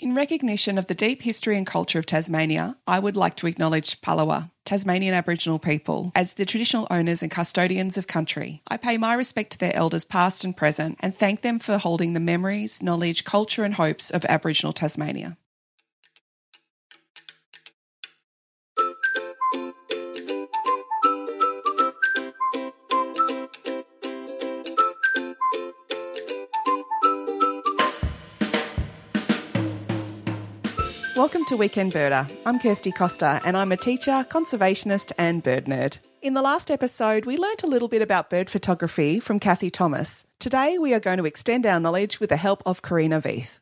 In recognition of the deep history and culture of Tasmania, I would like to acknowledge Palawa, Tasmanian Aboriginal people, as the traditional owners and custodians of country. I pay my respect to their elders past and present and thank them for holding the memories, knowledge, culture, and hopes of Aboriginal Tasmania. Welcome to Weekend Birder. I'm Kirsty Costa and I'm a teacher, conservationist, and bird nerd. In the last episode, we learnt a little bit about bird photography from Kathy Thomas. Today, we are going to extend our knowledge with the help of Coreena Vieth.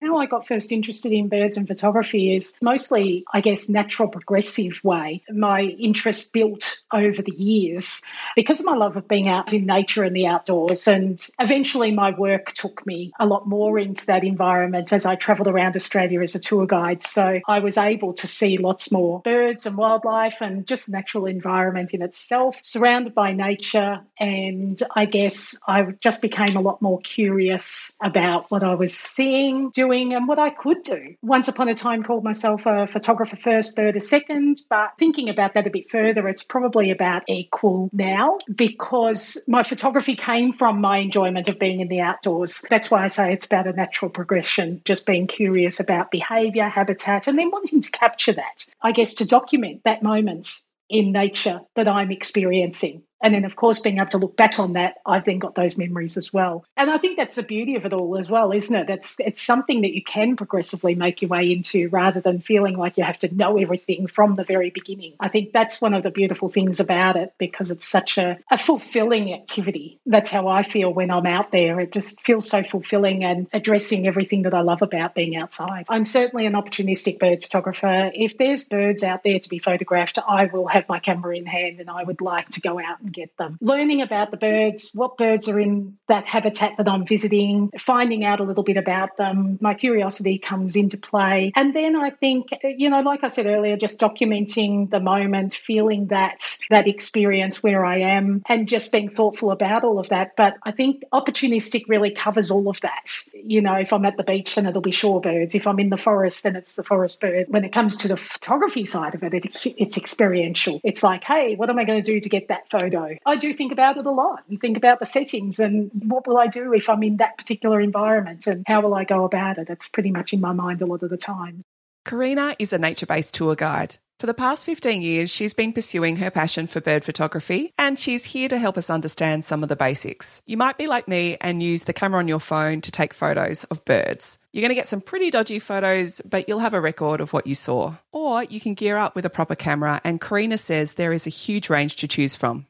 How I got first interested in birds and photography is mostly, I guess, natural progressive way. My interest built over the years because of my love of being out in nature and the outdoors. And eventually my work took me a lot more into that environment as I travelled around Australia as a tour guide. So I was able to see lots more birds and wildlife and just natural environment in itself, surrounded by nature. And I guess I just became a lot more curious about what I was seeing, doing doing and what I could do. Once upon a time, called myself a photographer first, bird a second, but thinking about that a bit further, it's probably about equal now because my photography came from my enjoyment of being in the outdoors. That's why I say it's about a natural progression, just being curious about behaviour, habitat, and then wanting to capture that. I guess to document that moment in nature that I'm experiencing. And then, of course, being able to look back on that, I've then got those memories as well. And I think that's the beauty of it all as well, isn't it? It's, it's something that you can progressively make your way into rather than feeling like you have to know everything from the very beginning. I think that's one of the beautiful things about it because it's such a, a fulfilling activity. That's how I feel when I'm out there. It just feels so fulfilling and addressing everything that I love about being outside. I'm certainly an opportunistic bird photographer. If there's birds out there to be photographed, I will have my camera in hand and I would like to go out and get them. Learning about the birds, what birds are in that habitat that I'm visiting, finding out a little bit about them. My curiosity comes into play. And then I think, you know, like I said earlier, just documenting the moment, feeling that that experience where I am and just being thoughtful about all of that. But I think opportunistic really covers all of that. You know, if I'm at the beach, then it'll be shorebirds. If I'm in the forest, then it's the forest bird. When it comes to the photography side of it, it's, it's experiential. It's like, hey, what am I going to do to get that photo? I do think about it a lot. You think about the settings and what will I do if I'm in that particular environment and how will I go about it? It's pretty much in my mind a lot of the time. Coreena is a nature based tour guide. For the past 15 years, she's been pursuing her passion for bird photography, and she's here to help us understand some of the basics. You might be like me and use the camera on your phone to take photos of birds. You're going to get some pretty dodgy photos, but you'll have a record of what you saw. Or you can gear up with a proper camera, and Coreena says there is a huge range to choose from.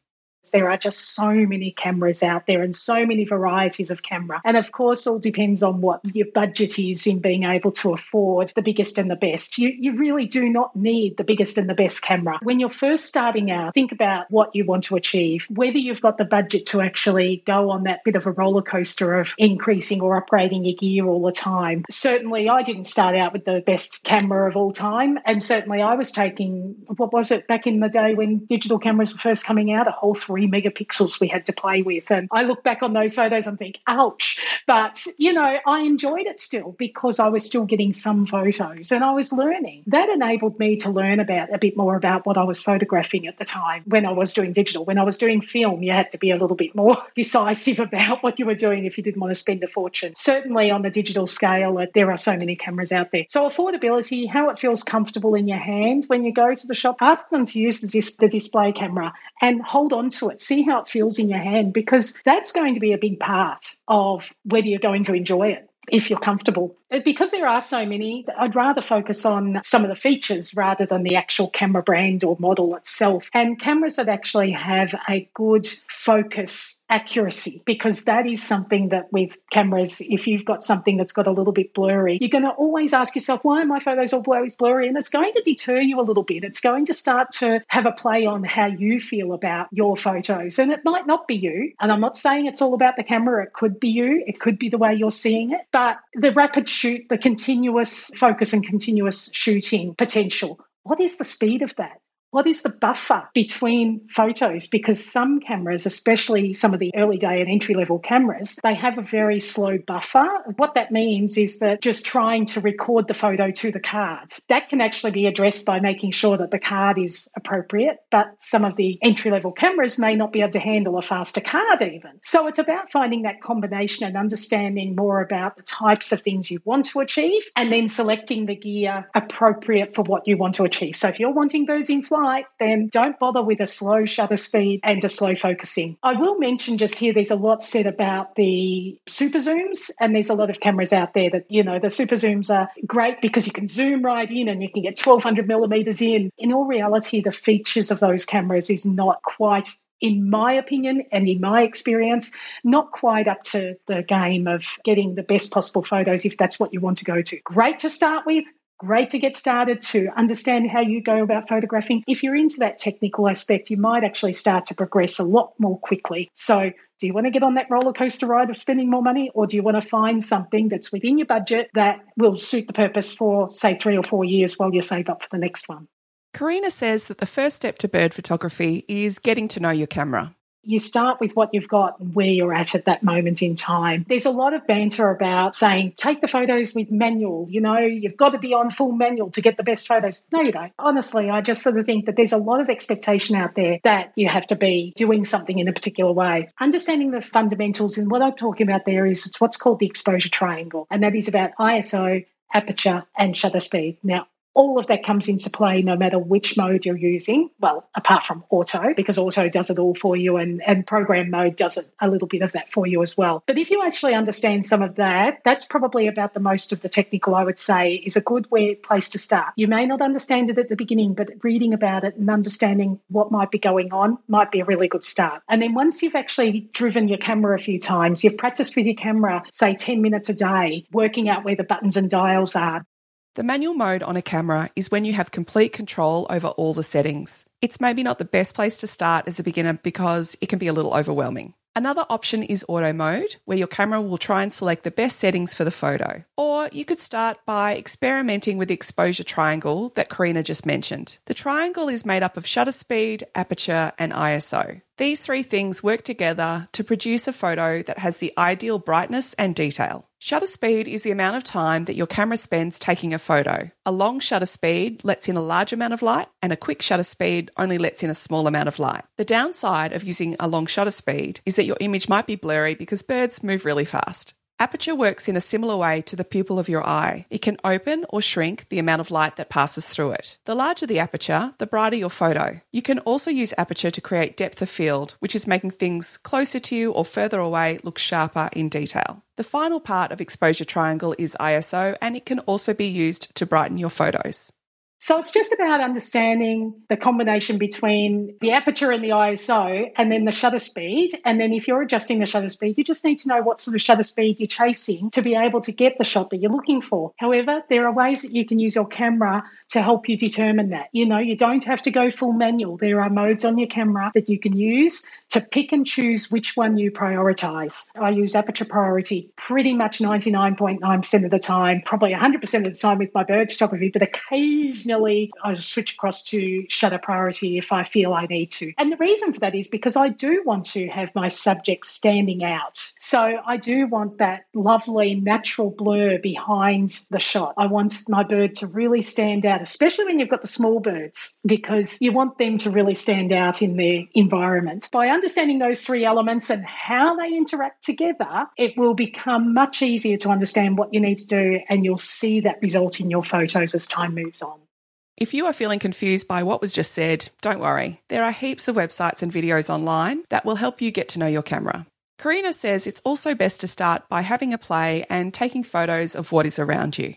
There are just so many cameras out there and so many varieties of camera. And of course, all depends on what your budget is in being able to afford the biggest and the best. You, you really do not need the biggest and the best camera. When you're first starting out, think about what you want to achieve, whether you've got the budget to actually go on that bit of a roller coaster of increasing or upgrading your gear all the time. Certainly, I didn't start out with the best camera of all time. And certainly, I was taking, what was it, back in the day when digital cameras were first coming out, a whole three megapixels we had to play with. And I look back on those photos and think, ouch. But, you know, I enjoyed it still because I was still getting some photos and I was learning. That enabled me to learn about a bit more about what I was photographing at the time when I was doing digital. When I was doing film, you had to be a little bit more decisive about what you were doing if you didn't want to spend a fortune. Certainly on the digital scale, uh, there are so many cameras out there. So affordability, how it feels comfortable in your hand when you go to the shop, ask them to use the, dis- the display camera and hold on it. See how it feels in your hand because that's going to be a big part of whether you're going to enjoy it if you're comfortable. Because there are so many, I'd rather focus on some of the features rather than the actual camera brand or model itself. And cameras that actually have a good focus accuracy because that is something that with cameras if you've got something that's got a little bit blurry you're going to always ask yourself why are my photos always blurry? And it's going to deter you a little bit. It's going to start to have a play on how you feel about your photos. And it might not be you. And i'm not saying it's all about the camera. It could be you. It could be the way you're seeing it. But the rapid shoot the continuous focus and continuous shooting potential what is the speed of that what is the buffer between photos? Because some cameras, especially some of the early day and entry level cameras, they have a very slow buffer. What that means is that just trying to record the photo to the card, that can actually be addressed by making sure that the card is appropriate. But some of the entry level cameras may not be able to handle a faster card, even. So it's about finding that combination and understanding more about the types of things you want to achieve and then selecting the gear appropriate for what you want to achieve. So if you're wanting birds in flight, flight, then don't bother with a slow shutter speed and a slow focusing. I will mention just here there's a lot said about the super zooms, and there's a lot of cameras out there that, you know, the super zooms are great because you can zoom right in and you can get 1200 millimeters in. In all reality, the features of those cameras is not quite in my opinion and in my experience, not quite up to the game of getting the best possible photos if that's what you want to go to. Great to start with, great to get started to understand how you go about photographing. If you're into that technical aspect, you might actually start to progress a lot more quickly. So, do you want to get on that roller coaster ride of spending more money, or do you want to find something that's within your budget that will suit the purpose for, say, three or four years while you save up for the next one? Coreena says that the first step to bird photography is getting to know your camera you start with what you've got and where you're at at that moment in time. There's a lot of banter about saying, take the photos with manual. You know, you've got to be on full manual to get the best photos. No, you don't. Honestly, I just sort of think that there's a lot of expectation out there that you have to be doing something in a particular way. Understanding the fundamentals and what I'm talking about there is it's what's called the exposure triangle, and that is about ISO, aperture, and shutter speed. Now, all of that comes into play no matter which mode you're using. Well, apart from auto, because auto does it all for you, and, and program mode does it a little bit of that for you as well. But if you actually understand some of that, that's probably about the most of the technical, I would say, is a good way, place to start. You may not understand it at the beginning, but reading about it and understanding what might be going on might be a really good start. And then once you've actually driven your camera a few times, you've practiced with your camera, say 10 minutes a day, working out where the buttons and dials are, the manual mode on a camera is when you have complete control over all the settings. It's maybe not the best place to start as a beginner because it can be a little overwhelming. Another option is auto mode, where your camera will try and select the best settings for the photo. Or you could start by experimenting with the exposure triangle that Coreena just mentioned. The triangle is made up of shutter speed, aperture, and ISO. These three things work together to produce a photo that has the ideal brightness and detail. Shutter speed is the amount of time that your camera spends taking a photo. A long shutter speed lets in a large amount of light, and a quick shutter speed only lets in a small amount of light. The downside of using a long shutter speed is that your image might be blurry because birds move really fast. Aperture works in a similar way to the pupil of your eye. It can open or shrink the amount of light that passes through it. The larger the aperture, the brighter your photo. You can also use aperture to create depth of field, which is making things closer to you or further away look sharper in detail. The final part of exposure triangle is ISO and it can also be used to brighten your photos. So it's just about understanding the combination between the aperture and the ISO and then the shutter speed. And then if you're adjusting the shutter speed, you just need to know what sort of shutter speed you're chasing to be able to get the shot that you're looking for. However, there are ways that you can use your camera to help you determine that. You know, you don't have to go full manual. There are modes on your camera that you can use to pick and choose which one you prioritize. I use aperture priority pretty much 99.9% of the time, probably 100% of the time with my bird photography, but occasionally I switch across to shutter priority if I feel I need to. And the reason for that is because I do want to have my subjects standing out. So I do want that lovely natural blur behind the shot. I want my bird to really stand out, especially when you've got the small birds, because you want them to really stand out in their environment. By understanding those three elements and how they interact together, it will become much easier to understand what you need to do, and you'll see that result in your photos as time moves on. If you are feeling confused by what was just said, don't worry. There are heaps of websites and videos online that will help you get to know your camera. Coreena says it's also best to start by having a play and taking photos of what is around you.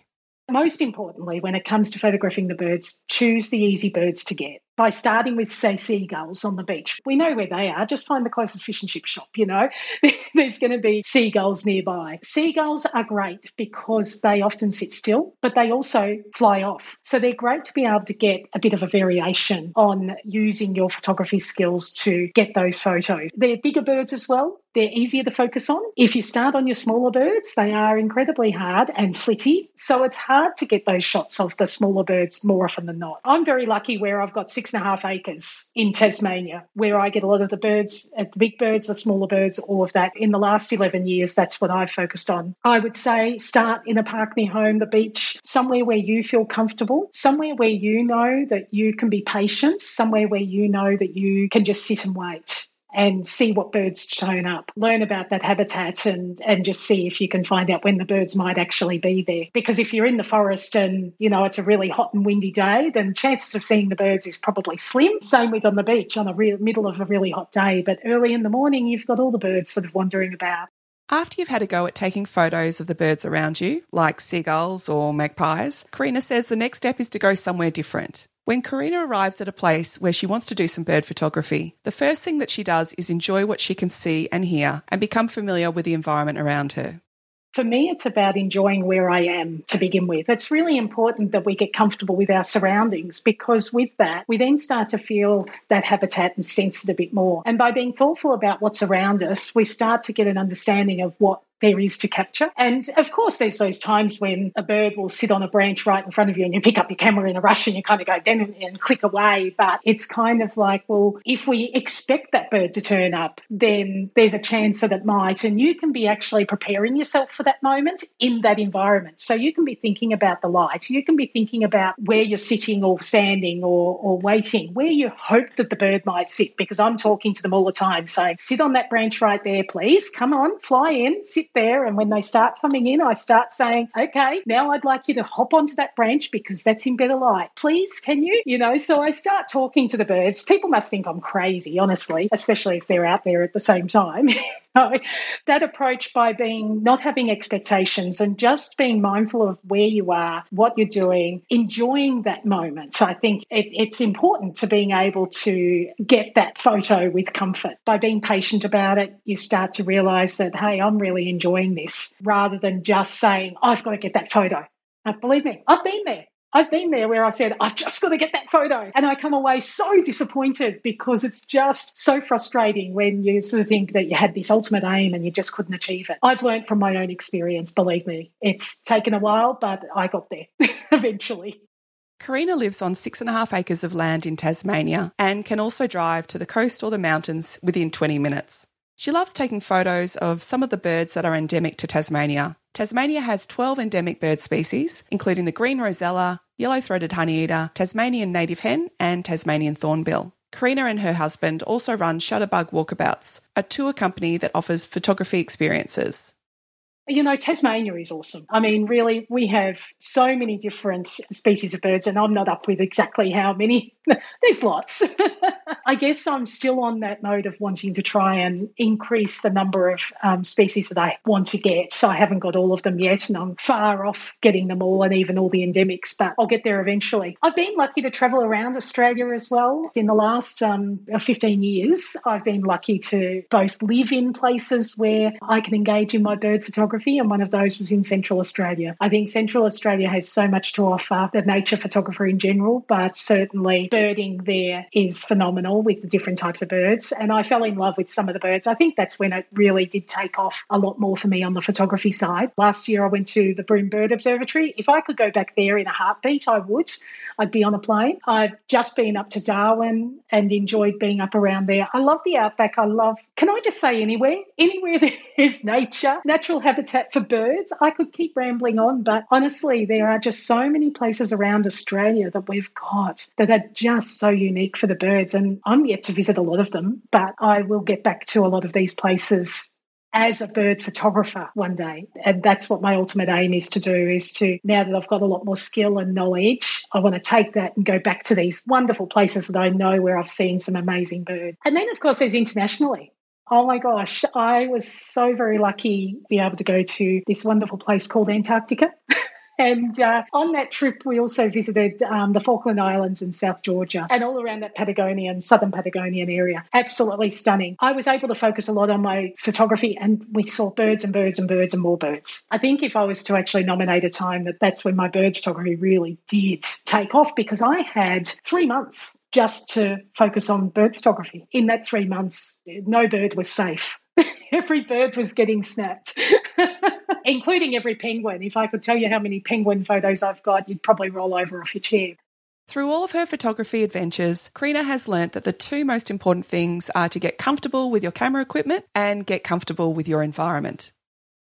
Most importantly, when it comes to photographing the birds, choose the easy birds to get by starting with, say, seagulls on the beach. We know where they are. Just find the closest fish and chip shop, you know. There's going to be seagulls nearby. Seagulls are great because they often sit still, but they also fly off. So they're great to be able to get a bit of a variation on using your photography skills to get those photos. They're bigger birds as well. They're easier to focus on. If you start on your smaller birds, they are incredibly hard and flitty. So it's hard to get those shots of the smaller birds more often than not. I'm very lucky where I've got six six and a half acres in Tasmania where I get a lot of the birds, uh, the big birds, the smaller birds, all of that. In the last 11 years, that's what I've focused on. I would say start in a park near home, the beach, somewhere where you feel comfortable, somewhere where you know that you can be patient, somewhere where you know that you can just sit and wait and see what birds turn up. Learn about that habitat and and just see if you can find out when the birds might actually be there. Because if you're in the forest and you know it's a really hot and windy day, then chances of seeing the birds is probably slim. Same with on the beach on a real middle of a really hot day, but early in the morning you've got all the birds sort of wandering about. After you've had a go at taking photos of the birds around you, like seagulls or magpies, Coreena says the next step is to go somewhere different. When Coreena arrives at a place where she wants to do some bird photography, the first thing that she does is enjoy what she can see and hear and become familiar with the environment around her. For me, it's about enjoying where I am to begin with. It's really important that we get comfortable with our surroundings because with that, we then start to feel that habitat and sense it a bit more. And by being thoughtful about what's around us, we start to get an understanding of what there is to capture. And of course, there's those times when a bird will sit on a branch right in front of you and you pick up your camera in a rush and you kind of go down and click away. But it's kind of like, well, if we expect that bird to turn up, then there's a chance that it might. And you can be actually preparing yourself for that moment in that environment. So you can be thinking about the light, you can be thinking about where you're sitting or standing or, or waiting, where you hope that the bird might sit, because I'm talking to them all the time saying, sit on that branch right there, please. Come on, fly in, sit there. And when they start coming in, I start saying, okay, now I'd like you to hop onto that branch because that's in better light. Please, can you? You know, so I start talking to the birds. People must think I'm crazy, honestly, especially if they're out there at the same time. that approach by being not having expectations and just being mindful of where you are, what you're doing, enjoying that moment. I think it, it's important to being able to get that photo with comfort. By being patient about it, you start to realize that, hey, I'm really enjoying this rather than just saying, I've got to get that photo. Now, believe me, I've been there. I've been there where I said, I've just got to get that photo. And I come away so disappointed because it's just so frustrating when you sort of think that you had this ultimate aim and you just couldn't achieve it. I've learned from my own experience, believe me. It's taken a while, but I got there eventually. Coreena lives on six and a half acres of land in Tasmania and can also drive to the coast or the mountains within 20 minutes. She loves taking photos of some of the birds that are endemic to Tasmania. Tasmania has 12 endemic bird species, including the green rosella, yellow throated honeyeater, Tasmanian native hen, and Tasmanian thornbill. Coreena and her husband also run Shutterbug Walkabouts, a tour company that offers photography experiences. You know, Tasmania is awesome. I mean, really, we have so many different species of birds, and I'm not up with exactly how many. There's lots. I guess I'm still on that mode of wanting to try and increase the number of um, species that I want to get. So I haven't got all of them yet, and I'm far off getting them all and even all the endemics, but I'll get there eventually. I've been lucky to travel around Australia as well. In the last um, 15 years, I've been lucky to both live in places where I can engage in my bird photography, and one of those was in Central Australia. I think Central Australia has so much to offer, the nature photographer in general, but certainly birding there is phenomenal with the different types of birds. And I fell in love with some of the birds. I think that's when it really did take off a lot more for me on the photography side. Last year, I went to the Broome Bird Observatory. If I could go back there in a heartbeat, I would. I'd be on a plane. I've just been up to Darwin and enjoyed being up around there. I love the outback. I love, can I just say anywhere? Anywhere there's nature, natural habitat for birds. I could keep rambling on, but honestly, there are just so many places around Australia that we've got that are just so unique for the birds. And I'm yet to visit a lot of them, but I will get back to a lot of these places as a bird photographer one day. And that's what my ultimate aim is to do is to, now that I've got a lot more skill and knowledge, I want to take that and go back to these wonderful places that I know where I've seen some amazing birds. And then, of course, there's internationally. Oh my gosh, I was so very lucky to be able to go to this wonderful place called Antarctica. And uh, on that trip, we also visited um, the Falkland Islands in South Georgia and all around that Patagonian, southern Patagonian area. Absolutely stunning. I was able to focus a lot on my photography and we saw birds and birds and birds and more birds. I think if I was to actually nominate a time, that that's when my bird photography really did take off because I had three months just to focus on bird photography. In that three months, no bird was safe. Every bird was getting snapped. including every penguin. If I could tell you how many penguin photos I've got, you'd probably roll over off your chair. Through all of her photography adventures, Coreena has learnt that the two most important things are to get comfortable with your camera equipment and get comfortable with your environment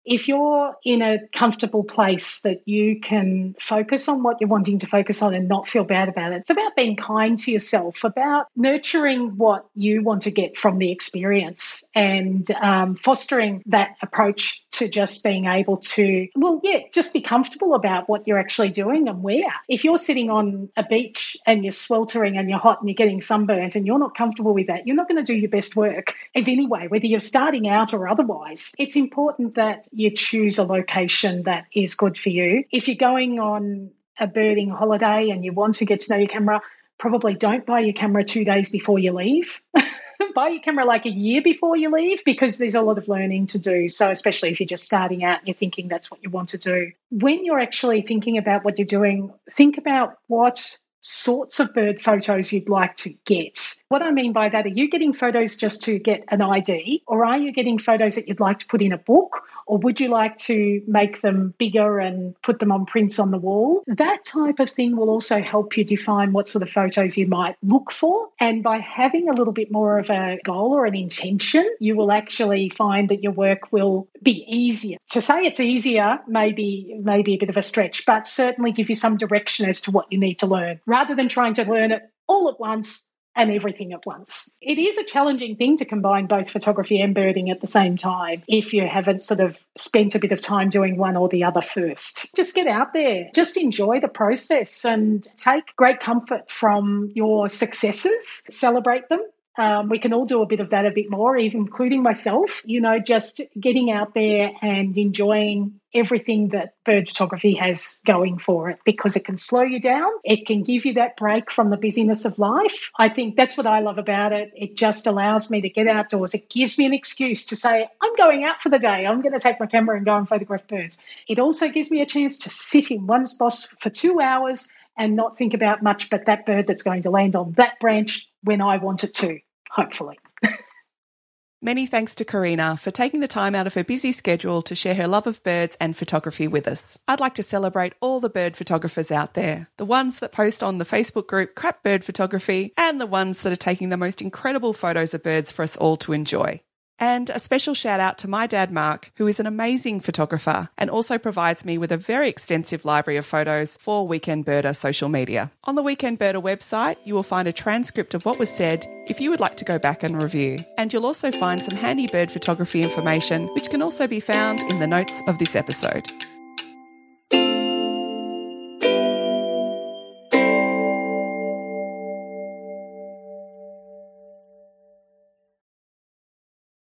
if you're in a comfortable place that you can focus on what you're wanting to focus on and not feel bad about it, it's about being kind to yourself, about nurturing what you want to get from the experience and um, fostering that approach to just being able to, well, yeah, just be comfortable about what you're actually doing and where. If you're sitting on a beach and you're sweltering and you're hot and you're getting sunburnt and you're not comfortable with that, you're not going to do your best work in any way, whether you're starting out or otherwise. It's important that you choose a location that is good for you. If you're going on a birding holiday and you want to get to know your camera, probably don't buy your camera two days before you leave. buy your camera like a year before you leave because there's a lot of learning to do. So, especially if you're just starting out and you're thinking that's what you want to do. When you're actually thinking about what you're doing, think about what sorts of bird photos you'd like to get. What I mean by that, are you getting photos just to get an ID, or are you getting photos that you'd like to put in a book, or would you like to make them bigger and put them on prints on the wall? That type of thing will also help you define what sort of photos you might look for. And by having a little bit more of a goal or an intention, you will actually find that your work will be easier. To say it's easier maybe maybe a bit of a stretch, but certainly give you some direction as to what you need to learn rather than trying to learn it all at once and everything at once. It is a challenging thing to combine both photography and birding at the same time if you haven't sort of spent a bit of time doing one or the other first. Just get out there, just enjoy the process and take great comfort from your successes, celebrate them, um, we can all do a bit of that a bit more, even including myself. You know, just getting out there and enjoying everything that bird photography has going for it because it can slow you down. It can give you that break from the busyness of life. I think that's what I love about it. It just allows me to get outdoors. It gives me an excuse to say, I'm going out for the day. I'm going to take my camera and go and photograph birds. It also gives me a chance to sit in one spot for two hours and not think about much but that bird that's going to land on that branch when I want it to, hopefully. Many thanks to Coreena for taking the time out of her busy schedule to share her love of birds and photography with us. I'd like to celebrate all the bird photographers out there the ones that post on the Facebook group Crap Bird Photography, and the ones that are taking the most incredible photos of birds for us all to enjoy. And a special shout out to my dad, Mark, who is an amazing photographer and also provides me with a very extensive library of photos for Weekend Birder social media. On the Weekend Birder website, you will find a transcript of what was said if you would like to go back and review. And you'll also find some handy bird photography information, which can also be found in the notes of this episode.